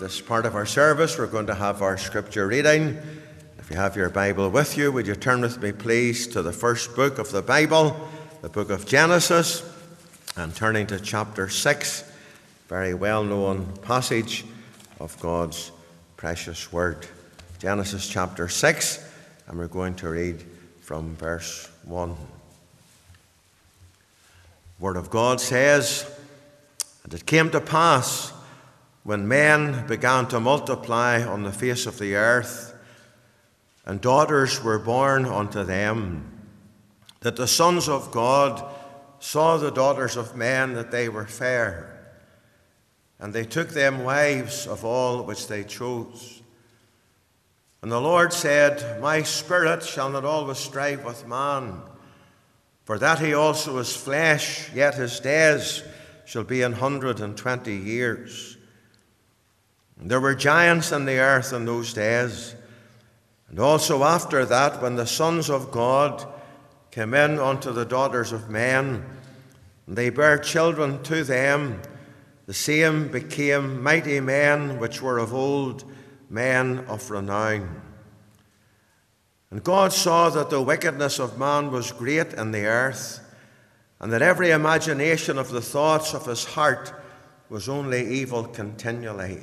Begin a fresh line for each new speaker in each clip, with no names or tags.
this part of our service, we're going to have our scripture reading. If you have your Bible with you, would you turn with me, please, to the first book of the Bible, the book of Genesis, and turning to chapter 6, very well known passage of God's precious word. Genesis chapter 6, and we're going to read from verse 1. Word of God says, And it came to pass when men began to multiply on the face of the earth, and daughters were born unto them, that the sons of God saw the daughters of men that they were fair, and they took them wives of all which they chose. And the Lord said, My spirit shall not always strive with man, for that he also is flesh, yet his days shall be an hundred and twenty years. There were giants in the earth in those days. And also after that, when the sons of God came in unto the daughters of men, and they bare children to them, the same became mighty men which were of old, men of renown. And God saw that the wickedness of man was great in the earth, and that every imagination of the thoughts of his heart was only evil continually.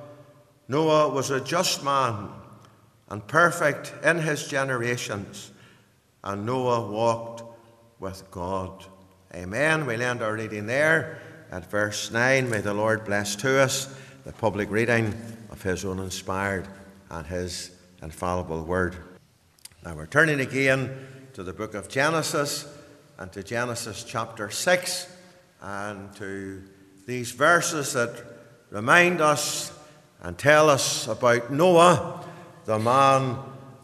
Noah was a just man and perfect in his generations, and Noah walked with God. Amen. We'll end our reading there at verse 9. May the Lord bless to us the public reading of his own inspired and his infallible word. Now we're turning again to the book of Genesis and to Genesis chapter 6 and to these verses that remind us and tell us about Noah, the man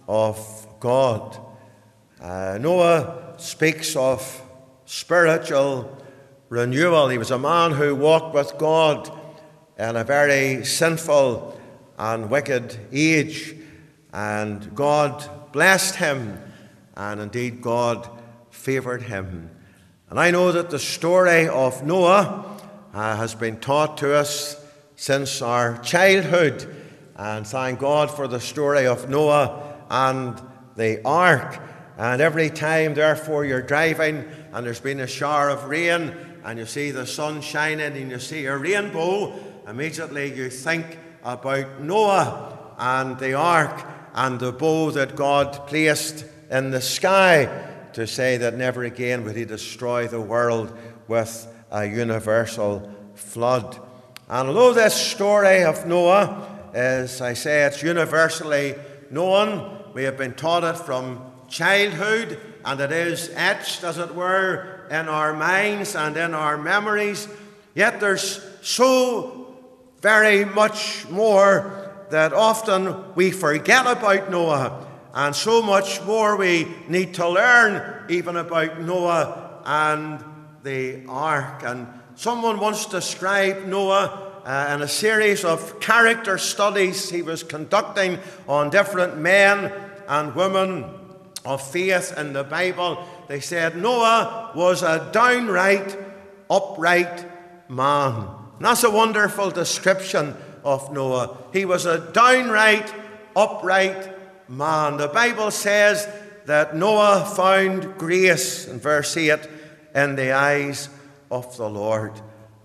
of God. Uh, Noah speaks of spiritual renewal. He was a man who walked with God in a very sinful and wicked age, and God blessed him, and indeed God favoured him. And I know that the story of Noah uh, has been taught to us since our childhood. And thank God for the story of Noah and the ark. And every time, therefore, you're driving and there's been a shower of rain and you see the sun shining and you see a rainbow, immediately you think about Noah and the ark and the bow that God placed in the sky to say that never again would he destroy the world with a universal flood. And although this story of Noah, is, I say, it's universally known, we have been taught it from childhood, and it is etched, as it were, in our minds and in our memories. Yet there's so very much more that often we forget about Noah, and so much more we need to learn even about Noah and the ark. And Someone once described Noah uh, in a series of character studies he was conducting on different men and women of faith in the Bible. They said Noah was a downright upright man. And that's a wonderful description of Noah. He was a downright upright man. The Bible says that Noah found grace in verse 8 in the eyes of the Lord.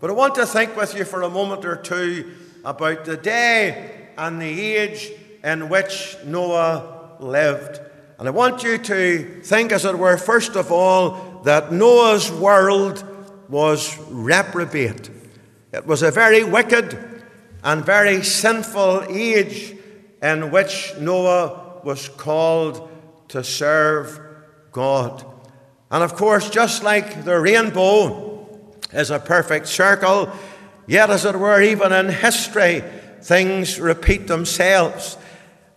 But I want to think with you for a moment or two about the day and the age in which Noah lived. And I want you to think, as it were, first of all, that Noah's world was reprobate. It was a very wicked and very sinful age in which Noah was called to serve God. And of course, just like the rainbow, is a perfect circle. Yet, as it were, even in history, things repeat themselves.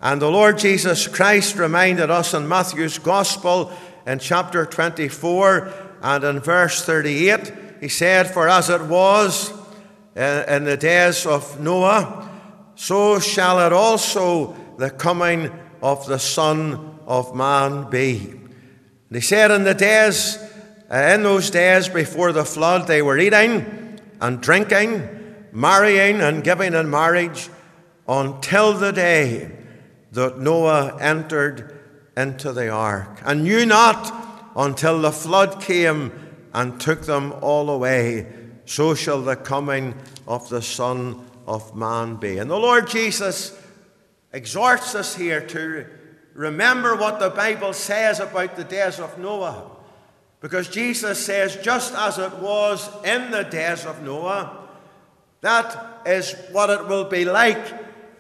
And the Lord Jesus Christ reminded us in Matthew's Gospel in chapter 24 and in verse 38, he said, For as it was in the days of Noah, so shall it also the coming of the Son of Man be. And he said, In the days, uh, Uh, in those days before the flood, they were eating and drinking, marrying and giving in marriage until the day that Noah entered into the ark, and knew not until the flood came and took them all away. So shall the coming of the Son of Man be. And the Lord Jesus exhorts us here to remember what the Bible says about the days of Noah. Because Jesus says, just as it was in the days of Noah, that is what it will be like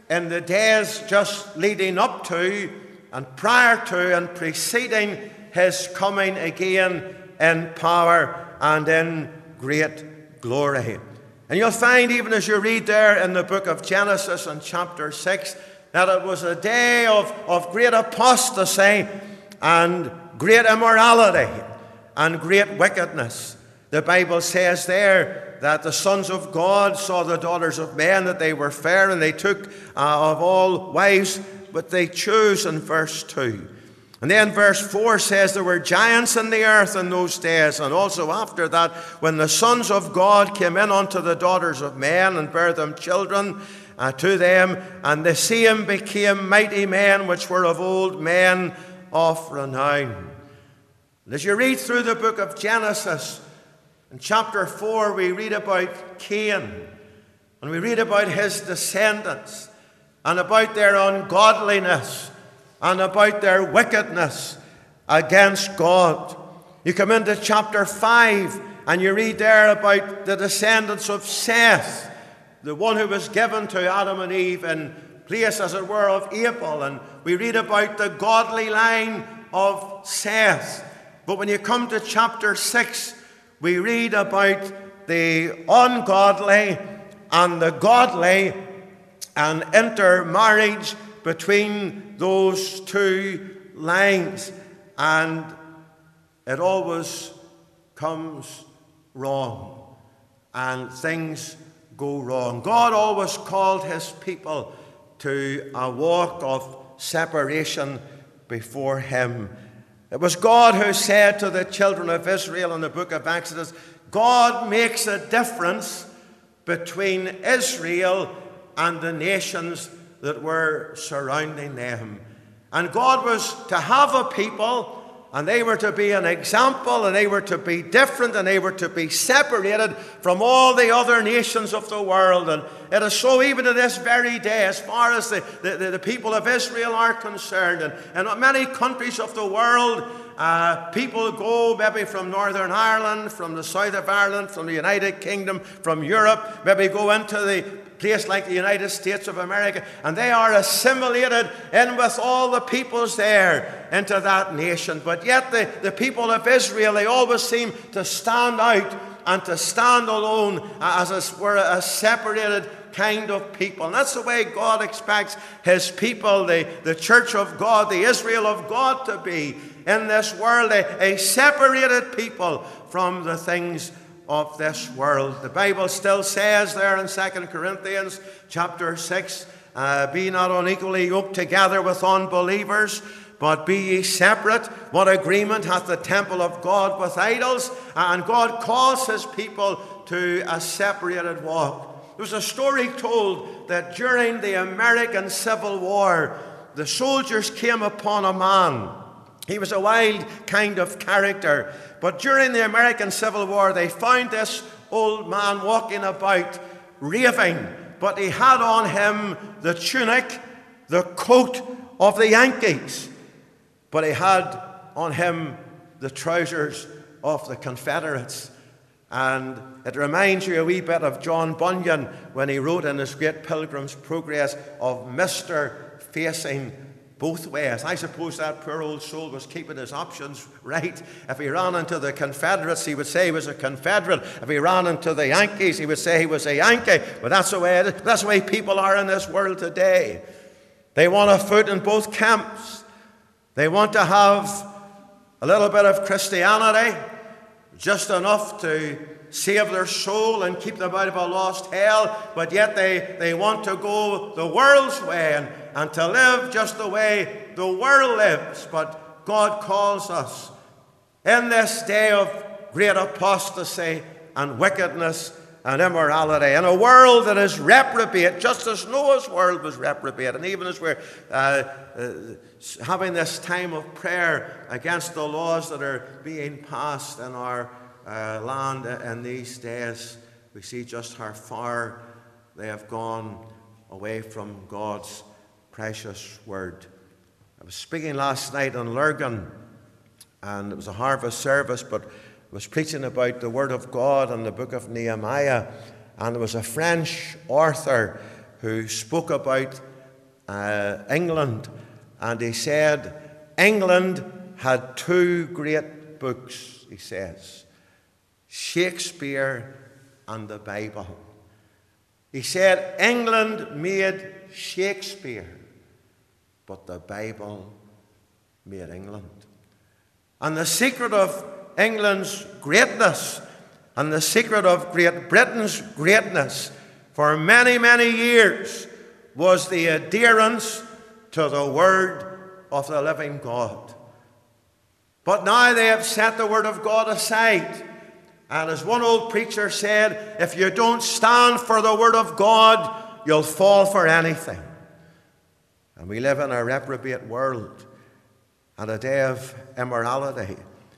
in the days just leading up to and prior to and preceding his coming again in power and in great glory. And you'll find, even as you read there in the book of Genesis and chapter 6, that it was a day of, of great apostasy and great immorality and great wickedness. The Bible says there that the sons of God saw the daughters of men, that they were fair, and they took uh, of all wives, but they chose in verse 2. And then verse 4 says there were giants in the earth in those days, and also after that, when the sons of God came in unto the daughters of men and bare them children uh, to them, and the same became mighty men which were of old men of renown. And as you read through the book of Genesis, in chapter 4, we read about Cain, and we read about his descendants, and about their ungodliness and about their wickedness against God. You come into chapter 5 and you read there about the descendants of Seth, the one who was given to Adam and Eve in place, as it were, of Abel. And we read about the godly line of Seth. But when you come to chapter 6, we read about the ungodly and the godly and intermarriage between those two lines, and it always comes wrong, and things go wrong. God always called his people to a walk of separation before him. It was God who said to the children of Israel in the book of Exodus, God makes a difference between Israel and the nations that were surrounding them. And God was to have a people, and they were to be an example, and they were to be different, and they were to be separated from all the other nations of the world. And it is so even to this very day, as far as the, the, the people of Israel are concerned, and, and many countries of the world. Uh, people go maybe from Northern Ireland, from the south of Ireland, from the United Kingdom, from Europe, maybe go into the place like the United States of America, and they are assimilated in with all the peoples there into that nation. But yet, the, the people of Israel, they always seem to stand out and to stand alone as it were a separated kind of people. And that's the way God expects His people, the, the church of God, the Israel of God, to be in this world, a, a separated people from the things of this world. The Bible still says there in 2 Corinthians chapter 6 uh, Be not unequally yoked together with unbelievers, but be ye separate. What agreement hath the temple of God with idols? And God calls his people to a separated walk. There was a story told that during the American Civil War, the soldiers came upon a man. He was a wild kind of character. But during the American Civil War, they found this old man walking about, raving, but he had on him the tunic, the coat of the Yankees, but he had on him the trousers of the Confederates. And it reminds you a wee bit of John Bunyan when he wrote in his great Pilgrim's Progress of Mr. facing both ways. I suppose that poor old soul was keeping his options right. If he ran into the Confederates, he would say he was a Confederate. If he ran into the Yankees, he would say he was a Yankee. But that's the way, that's the way people are in this world today. They want a foot in both camps. They want to have a little bit of Christianity, just enough to save their soul and keep them out of a lost hell, but yet they, they want to go the world's way and, and to live just the way the world lives. But God calls us in this day of great apostasy and wickedness and immorality, in a world that is reprobate, just as Noah's world was reprobate, and even as we're uh, uh, having this time of prayer against the laws that are being passed in our uh, land in these days, we see just how far they have gone away from God's precious word. I was speaking last night on Lurgan, and it was a harvest service, but I was preaching about the Word of God and the book of Nehemiah, and there was a French author who spoke about uh, England, and he said, England had two great books, he says Shakespeare and the Bible. He said, England made Shakespeare, but the Bible made England. And the secret of England's greatness and the secret of Great Britain's greatness for many, many years was the adherence to the Word of the living God. But now they have set the Word of God aside. And as one old preacher said, if you don't stand for the Word of God, you'll fall for anything. And we live in a reprobate world and a day of immorality.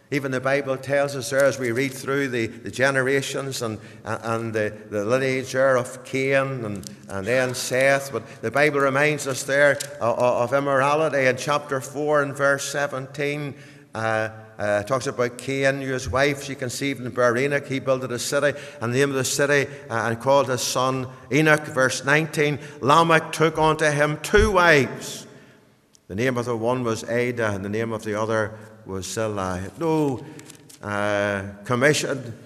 Even the Bible tells us there as we read through the, the generations and, and the, the lineage of Cain and, and then Seth. But the Bible reminds us there of, of immorality in chapter 4 and verse 17. Uh, uh, talks about Cain, his wife, she conceived and bare Enoch. He built a city, and the name of the city, uh, and called his son Enoch. Verse 19 Lamech took unto him two wives. The name of the one was Ada, and the name of the other was Zillah. No uh, commission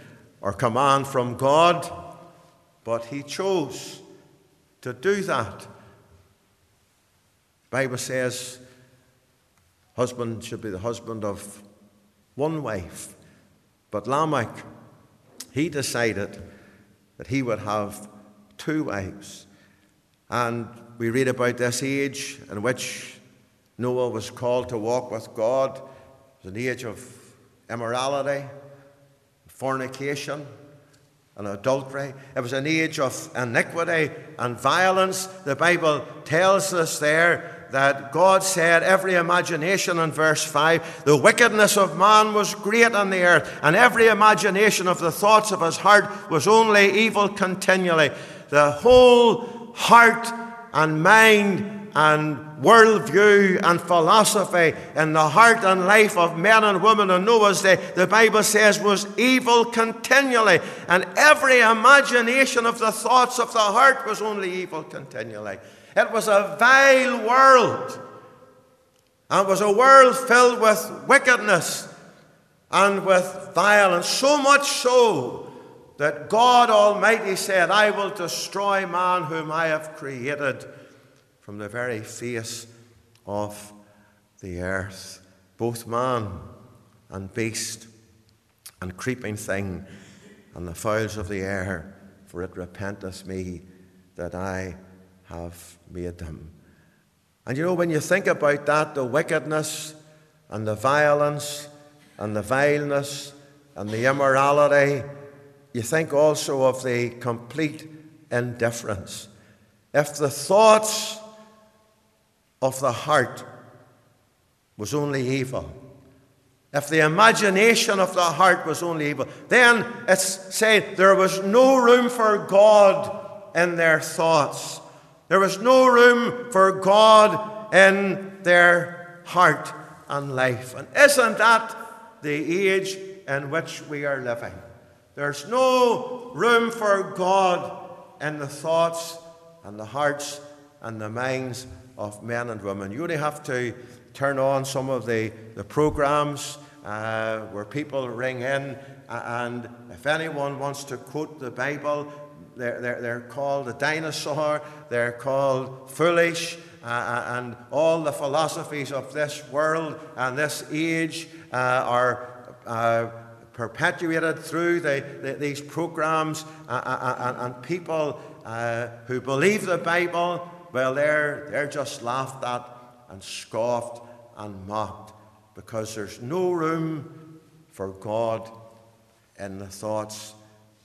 or command from God, but he chose to do that. The Bible says husband should be the husband of one wife. But Lamech, he decided that he would have two wives. And we read about this age in which Noah was called to walk with God It was an age of immorality, fornication, and adultery. It was an age of iniquity and violence. The Bible tells us there that God said, every imagination in verse 5, the wickedness of man was great on the earth, and every imagination of the thoughts of his heart was only evil continually. The whole heart and mind and worldview and philosophy in the heart and life of men and women in Noah's day, the Bible says, was evil continually. And every imagination of the thoughts of the heart was only evil continually. It was a vile world. And was a world filled with wickedness and with violence. So much so that God Almighty said, I will destroy man whom I have created from the very face of the earth, both man and beast and creeping thing and the fowls of the air, for it repenteth me that I have made them. And you know, when you think about that, the wickedness and the violence and the vileness and the immorality, you think also of the complete indifference. If the thoughts of the heart was only evil, if the imagination of the heart was only evil, then it's said there was no room for God in their thoughts. There was no room for God in their heart and life. And isn't that the age in which we are living? There's no room for God in the thoughts and the hearts and the minds of men and women. You only have to turn on some of the, the programs uh, where people ring in, and if anyone wants to quote the Bible, they're, they're, they're called a dinosaur, they're called foolish, uh, uh, and all the philosophies of this world and this age uh, are uh, perpetuated through the, the, these programs, uh, uh, and people who believe the Bible, well, they're, they're just laughed at and scoffed and mocked because there's no room for God in the thoughts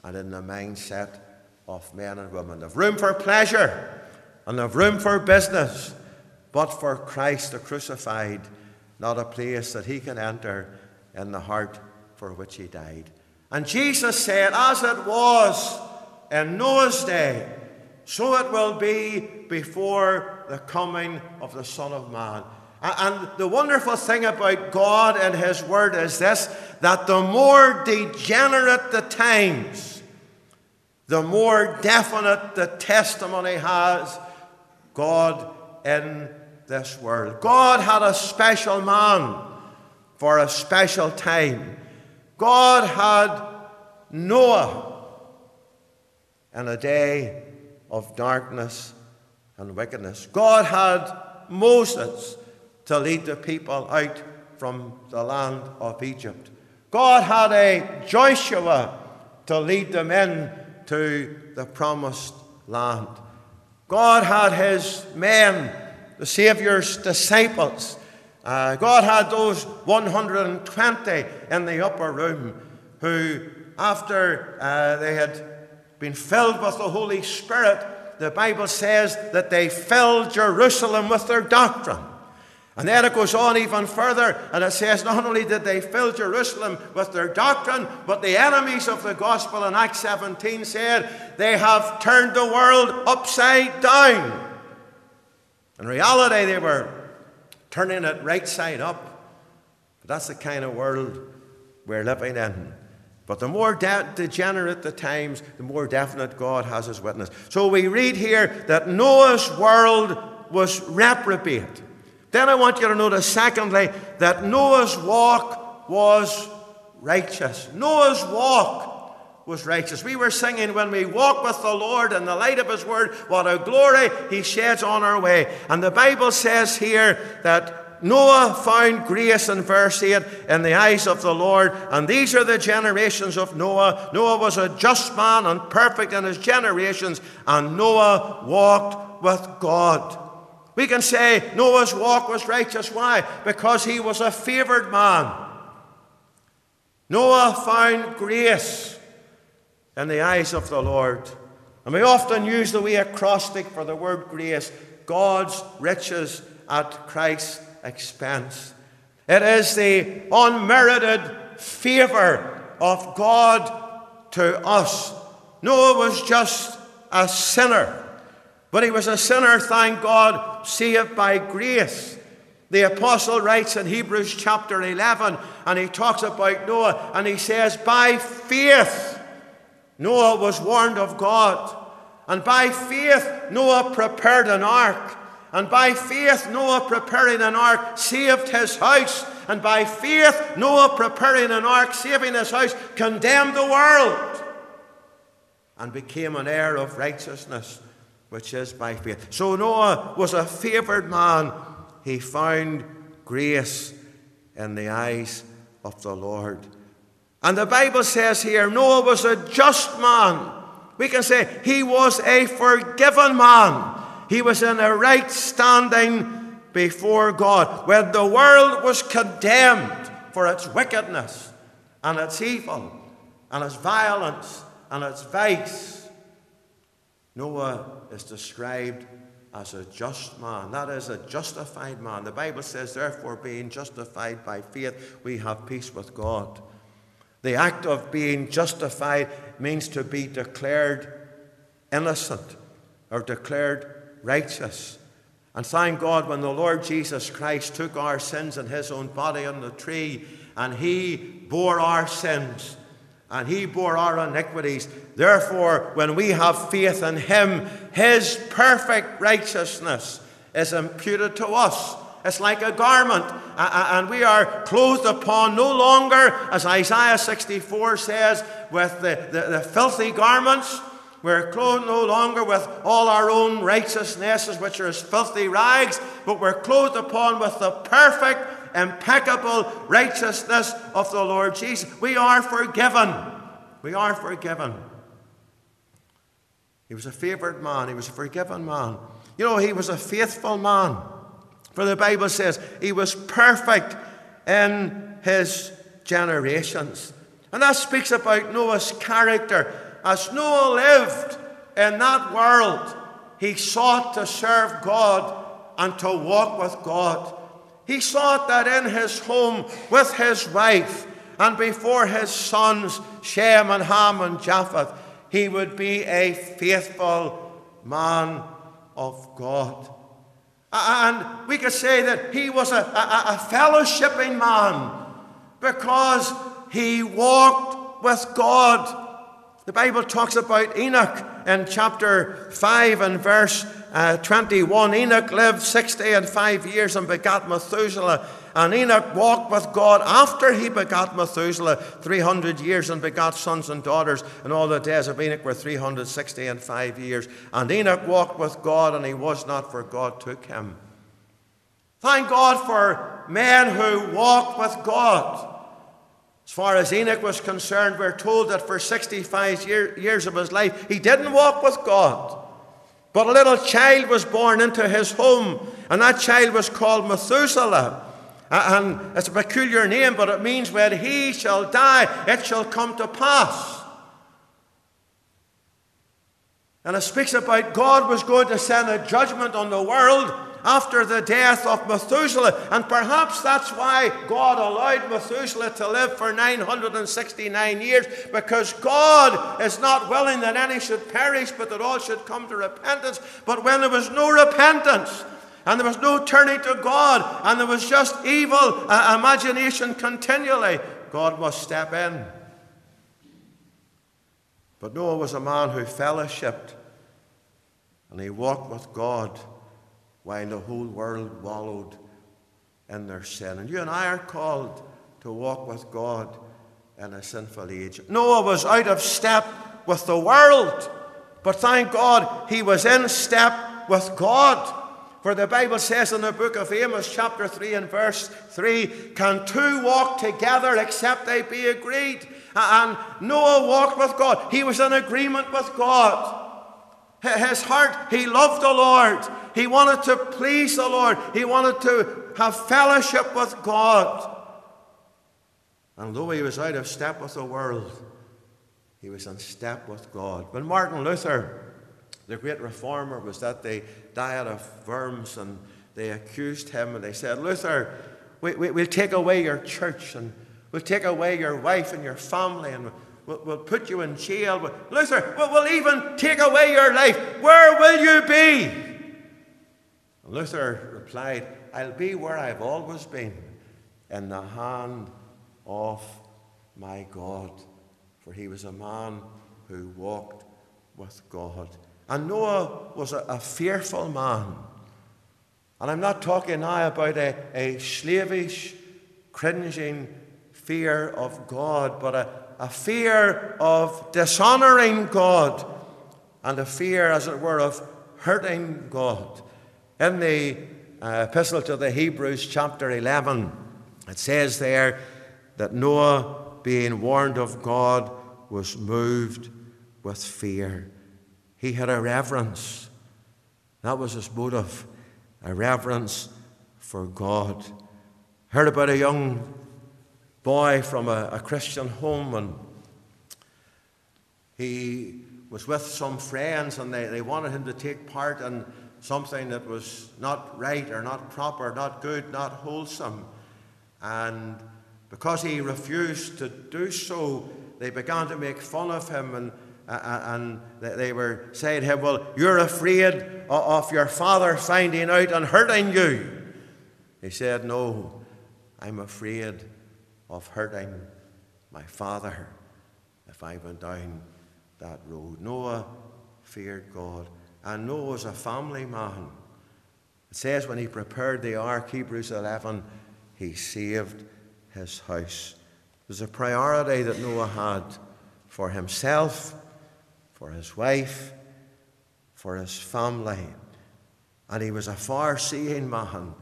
and in the mindset of men and women. There's room for pleasure and have room for business, but for Christ the crucified, not a place that he can enter in the heart for which he died. And Jesus said, As it was in Noah's day, so it will be before the coming of the Son of Man. And the wonderful thing about God and His Word is this that the more degenerate the times, the more definite the testimony has God in this world. God had a special man for a special time. God had Noah in a day of darkness and wickedness. God had Moses to lead the people out from the land of Egypt. God had a Joshua to lead them in to the promised land. God had his men, the Saviour's disciples. Uh, God had those 120 in the upper room who, after uh, they had been filled with the Holy Spirit, the Bible says that they filled Jerusalem with their doctrine. And then it goes on even further, and it says not only did they fill Jerusalem with their doctrine, but the enemies of the gospel in Acts 17 said they have turned the world upside down. In reality, they were turning it right side up. But that's the kind of world we're living in. But the more de- degenerate the times, the more definite God has his witness. So we read here that Noah's world was reprobate. Then I want you to notice, secondly, that Noah's walk was righteous. Noah's walk was righteous. We were singing, when we walk with the Lord in the light of His Word, what a glory He sheds on our way. And the Bible says here that Noah found grace in verse 8 in the eyes of the Lord. And these are the generations of Noah. Noah was a just man and perfect in his generations, and Noah walked with God. We can say Noah's walk was righteous. Why? Because he was a favored man. Noah found grace in the eyes of the Lord. And we often use the wee acrostic for the word grace God's riches at Christ's expense. It is the unmerited favor of God to us. Noah was just a sinner. But he was a sinner, thank God, saved by grace. The apostle writes in Hebrews chapter 11, and he talks about Noah, and he says, By faith, Noah was warned of God. And by faith, Noah prepared an ark. And by faith, Noah preparing an ark saved his house. And by faith, Noah preparing an ark, saving his house, condemned the world and became an heir of righteousness which is by faith. So Noah was a favored man. He found grace in the eyes of the Lord. And the Bible says here Noah was a just man. We can say he was a forgiven man. He was in a right standing before God. When the world was condemned for its wickedness and its evil and its violence and its vice, Noah is described as a just man. That is a justified man. The Bible says, therefore, being justified by faith, we have peace with God. The act of being justified means to be declared innocent or declared righteous. And thank God when the Lord Jesus Christ took our sins in his own body on the tree and he bore our sins and he bore our iniquities. Therefore, when we have faith in him, his perfect righteousness is imputed to us. It's like a garment, and we are clothed upon no longer, as Isaiah 64 says, with the, the, the filthy garments. We're clothed no longer with all our own righteousnesses, which are as filthy rags, but we're clothed upon with the perfect impeccable righteousness of the Lord Jesus. We are forgiven. We are forgiven. He was a favored man, he was a forgiven man. You know, he was a faithful man. For the Bible says he was perfect in his generations. And that speaks about Noah's character. As Noah lived in that world, he sought to serve God and to walk with God. He sought that in his home with his wife and before his sons, Shem and Ham and Japheth, he would be a faithful man of God. And we could say that he was a, a, a fellowshipping man because he walked with God. The Bible talks about Enoch in chapter 5 and verse uh, 21, Enoch lived 60 and 5 years and begat Methuselah. And Enoch walked with God after he begat Methuselah 300 years and begat sons and daughters. And all the days of Enoch were 360 and 5 years. And Enoch walked with God, and he was not, for God took him. Thank God for men who walk with God. As far as Enoch was concerned, we're told that for 65 year, years of his life, he didn't walk with God. But a little child was born into his home, and that child was called Methuselah. And it's a peculiar name, but it means when he shall die, it shall come to pass. And it speaks about God was going to send a judgment on the world after the death of Methuselah. And perhaps that's why God allowed Methuselah to live for 969 years, because God is not willing that any should perish, but that all should come to repentance. But when there was no repentance, and there was no turning to God, and there was just evil uh, imagination continually, God must step in. But Noah was a man who fellowshipped and he walked with God while the whole world wallowed in their sin. And you and I are called to walk with God in a sinful age. Noah was out of step with the world, but thank God he was in step with God. For the Bible says in the book of Amos, chapter 3 and verse 3, can two walk together except they be agreed? And Noah walked with God. He was in agreement with God. His heart, he loved the Lord. He wanted to please the Lord. He wanted to have fellowship with God. And though he was out of step with the world, he was in step with God. When Martin Luther, the great reformer, was that they Diet of Worms and they accused him and they said, Luther, we, we, we'll take away your church and we'll take away your wife and your family and We'll, we'll put you in jail. Luther, we'll, we'll even take away your life. Where will you be? Luther replied, I'll be where I've always been, in the hand of my God. For he was a man who walked with God. And Noah was a, a fearful man. And I'm not talking now about a, a slavish, cringing fear of God, but a, a fear of dishonoring God and a fear, as it were, of hurting God. In the uh, Epistle to the Hebrews, chapter 11, it says there that Noah, being warned of God, was moved with fear. He had a reverence. That was his motive, a reverence for God. Heard about a young boy from a, a Christian home, and he was with some friends, and they, they wanted him to take part in something that was not right or not proper, not good, not wholesome. And because he refused to do so, they began to make fun of him and, uh, and they were saying to him, Well, you're afraid of your father finding out and hurting you. He said, No, I'm afraid of hurting my father. if I went down that road. Noah feared God. And Noah was a family man. It says when he prepared the ark, Hebrews 11, he saved his house. Was a priority that Noah had for himself, for his wife, for his family. And he was a far seeing man,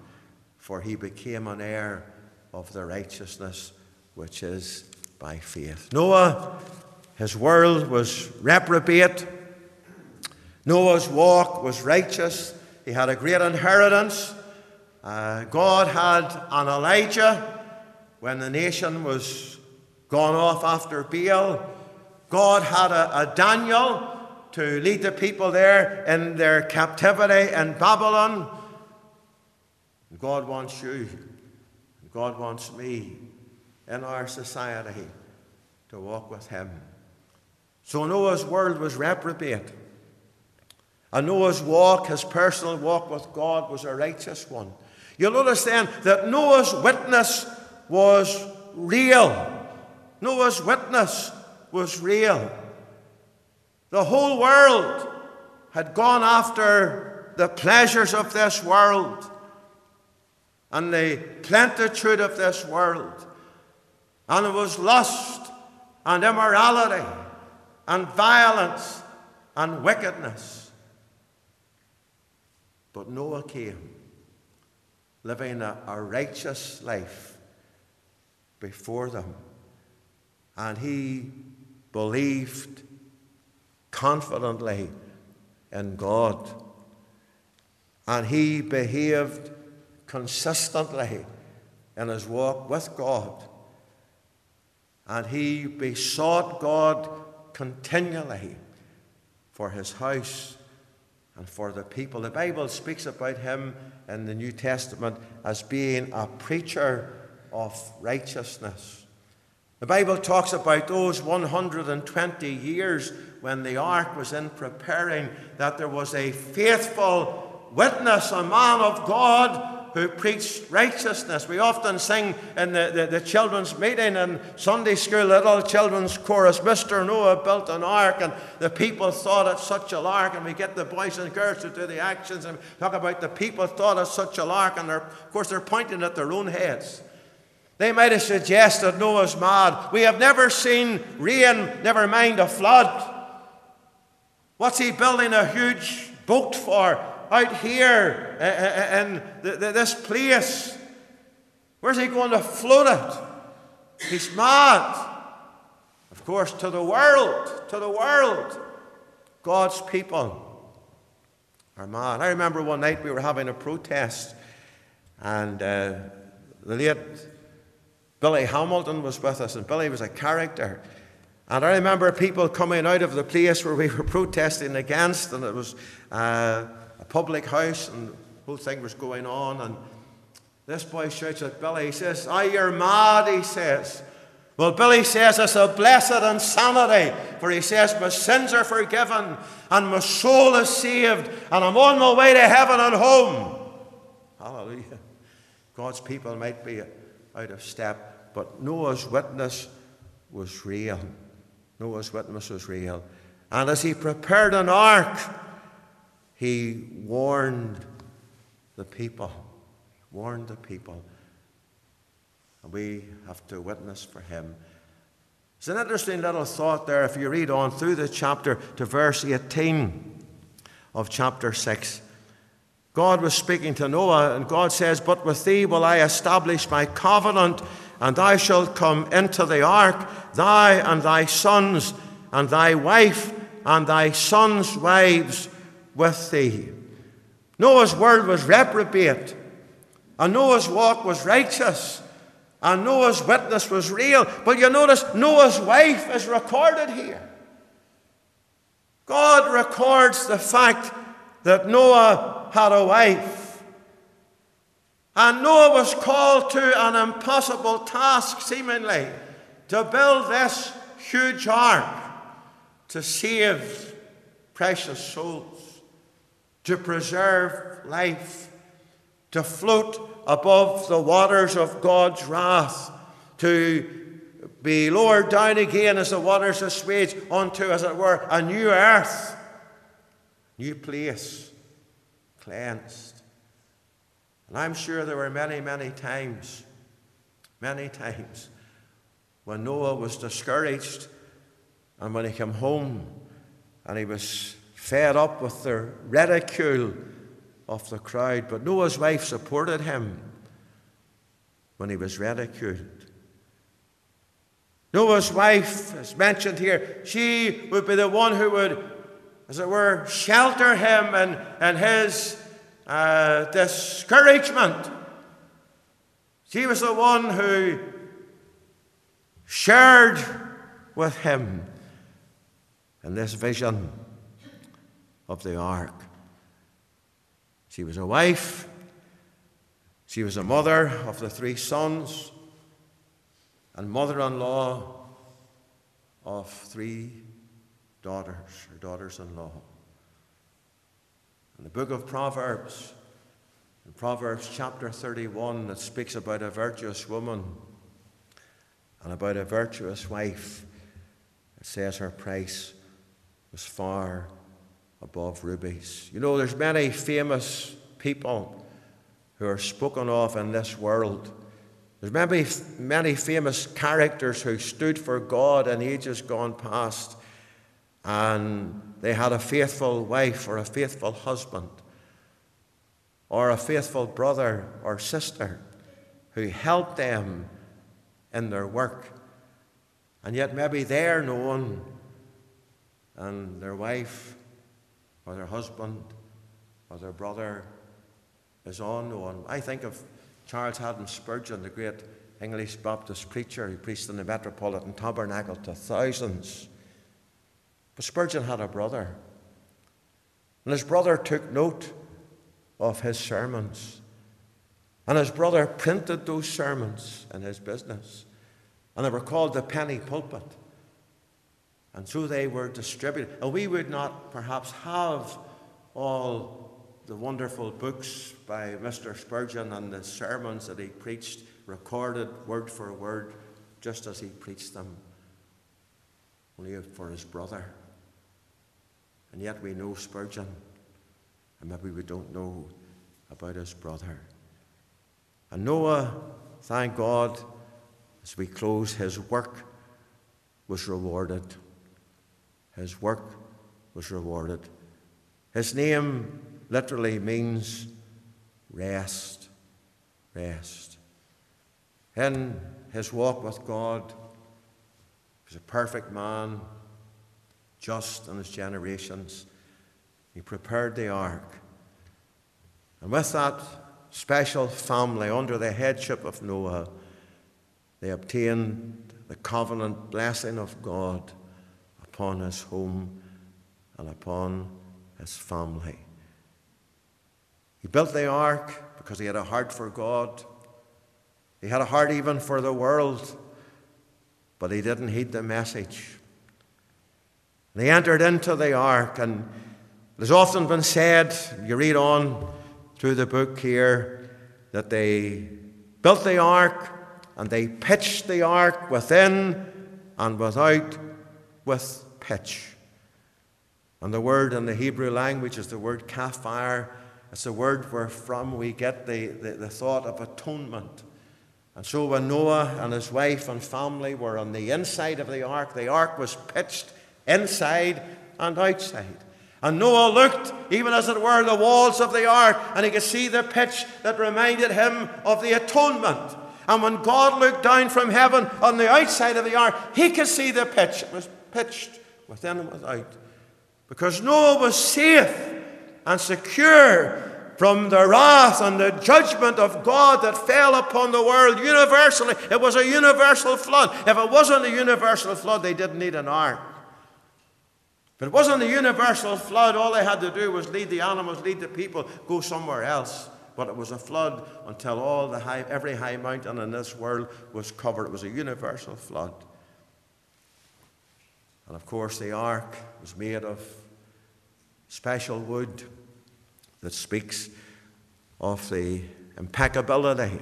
for he became an heir of the righteousness which is by faith. Noah, his world was reprobate. Noah's walk was righteous. He had a great inheritance. Uh, God had an Elijah when the nation was gone off after Baal. God had a, a Daniel to lead the people there in their captivity in Babylon. God wants you. God wants me in our society to walk with Him. So Noah's world was reprobate. And Noah's walk, his personal walk with God, was a righteous one. You'll understand that Noah's witness was real. Noah's witness was real. The whole world had gone after the pleasures of this world and the plentitude of this world. And it was lust and immorality and violence and wickedness. But Noah came, living a, a righteous life before them. And he believed confidently in God. And he behaved consistently in his walk with God. And he besought God continually for his house and for the people. The Bible speaks about him in the New Testament as being a preacher of righteousness. The Bible talks about those 120 years when the ark was in preparing that there was a faithful witness, a man of God who preached righteousness. We often sing in the, the, the, children's meeting in Sunday school, little children's chorus, Mr. Noah built an ark, and the people thought it such a lark, and we get the boys and girls to do the actions and talk about the people thought it such a lark, and of course they're pointing at their own heads. They might have suggested Noah's mad. We have never seen rain, never mind a flood. What's he building a huge boat for out here in this place? Where's he going to float it? He's mad. Of course, to the world, to the world, God's people are mad. I remember one night we were having a protest, and uh, the late Billy Hamilton was with us, and Billy was a character. And I remember people coming out of the place where we were protesting against, and it was uh, a public house, and the whole thing was going on. And this boy shouts at Billy, he says, Ah, you're mad, he says. Well, Billy says it's a blessed insanity, for he says, My sins are forgiven, and my soul is saved, and I'm on my way to heaven and home. Hallelujah. God's people might be out of step but Noah's witness was real. Noah's witness was real. And as he prepared an ark, he warned the people. Warned the people. And we have to witness for him. It's an interesting little thought there if you read on through the chapter to verse 18 of chapter 6. God was speaking to Noah, and God says, But with thee will I establish my covenant and thou shalt come into the ark, thou and thy sons, and thy wife, and thy sons' wives with thee. Noah's word was reprobate, and Noah's walk was righteous, and Noah's witness was real. But you notice Noah's wife is recorded here. God records the fact that Noah had a wife. And Noah was called to an impossible task, seemingly, to build this huge ark to save precious souls, to preserve life, to float above the waters of God's wrath, to be lowered down again as the waters assuage onto, as it were, a new earth, new place, cleansed. And I'm sure there were many, many times, many times, when Noah was discouraged and when he came home and he was fed up with the ridicule of the crowd. But Noah's wife supported him when he was ridiculed. Noah's wife, as mentioned here, she would be the one who would, as it were, shelter him and, and his uh, discouragement. She was the one who shared with him in this vision of the ark. She was a wife, she was a mother of the three sons, and mother in law of three daughters, her daughters in law. In the book of Proverbs, in Proverbs chapter 31, it speaks about a virtuous woman and about a virtuous wife. It says her price was far above rubies. You know, there's many famous people who are spoken of in this world. There's many, many famous characters who stood for God in ages gone past, and they had a faithful wife or a faithful husband or a faithful brother or sister who helped them in their work. And yet, maybe they're known, and their wife or their husband or their brother is unknown. I think of Charles Haddon Spurgeon, the great English Baptist preacher who preached in the Metropolitan Tabernacle to thousands. But Spurgeon had a brother. And his brother took note of his sermons. And his brother printed those sermons in his business. And they were called the penny pulpit. And so they were distributed. And we would not perhaps have all the wonderful books by Mr. Spurgeon and the sermons that he preached, recorded word for word, just as he preached them, only for his brother. And yet we know Spurgeon, and maybe we don't know about his brother. And Noah, thank God, as we close, his work was rewarded. His work was rewarded. His name literally means rest. Rest. In his walk with God, he was a perfect man, just in his generations. He prepared the ark. And with that special family under the headship of Noah, they obtained the covenant blessing of God upon his home and upon his family. He built the ark because he had a heart for God. He had a heart even for the world, but he didn't heed the message. And he entered into the ark, and has often been said, you read on through the book here, that they built the ark and they pitched the ark within and without with pitch. And the word in the Hebrew language is the word kaphar. It's the word wherefrom we get the, the, the thought of atonement. And so when Noah and his wife and family were on the inside of the ark, the ark was pitched inside and outside. And Noah looked, even as it were, the walls of the ark, and he could see the pitch that reminded him of the atonement. And when God looked down from heaven on the outside of the ark, he could see the pitch. It was pitched within and without. Because Noah was safe and secure from the wrath and the judgment of God that fell upon the world universally. It was a universal flood. If it wasn't a universal flood, they didn't need an ark. If it wasn't a universal flood, all they had to do was lead the animals, lead the people, go somewhere else. But it was a flood until all the high, every high mountain in this world was covered. It was a universal flood. And of course, the ark was made of special wood that speaks of the impeccability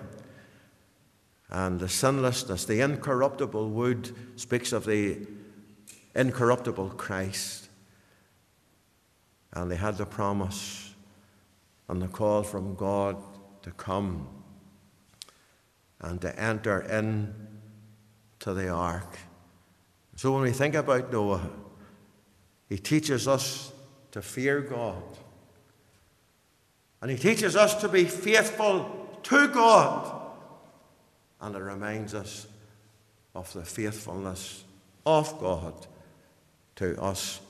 And the sinlessness, the incorruptible wood, speaks of the incorruptible Christ. And they had the promise and the call from God to come and to enter in to the ark. So when we think about Noah, he teaches us to fear God. And he teaches us to be faithful to God. And it reminds us of the faithfulness of God to us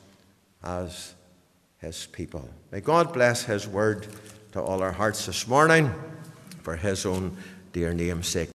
as his people. May God bless his word to all our hearts this morning for his own dear name's sake.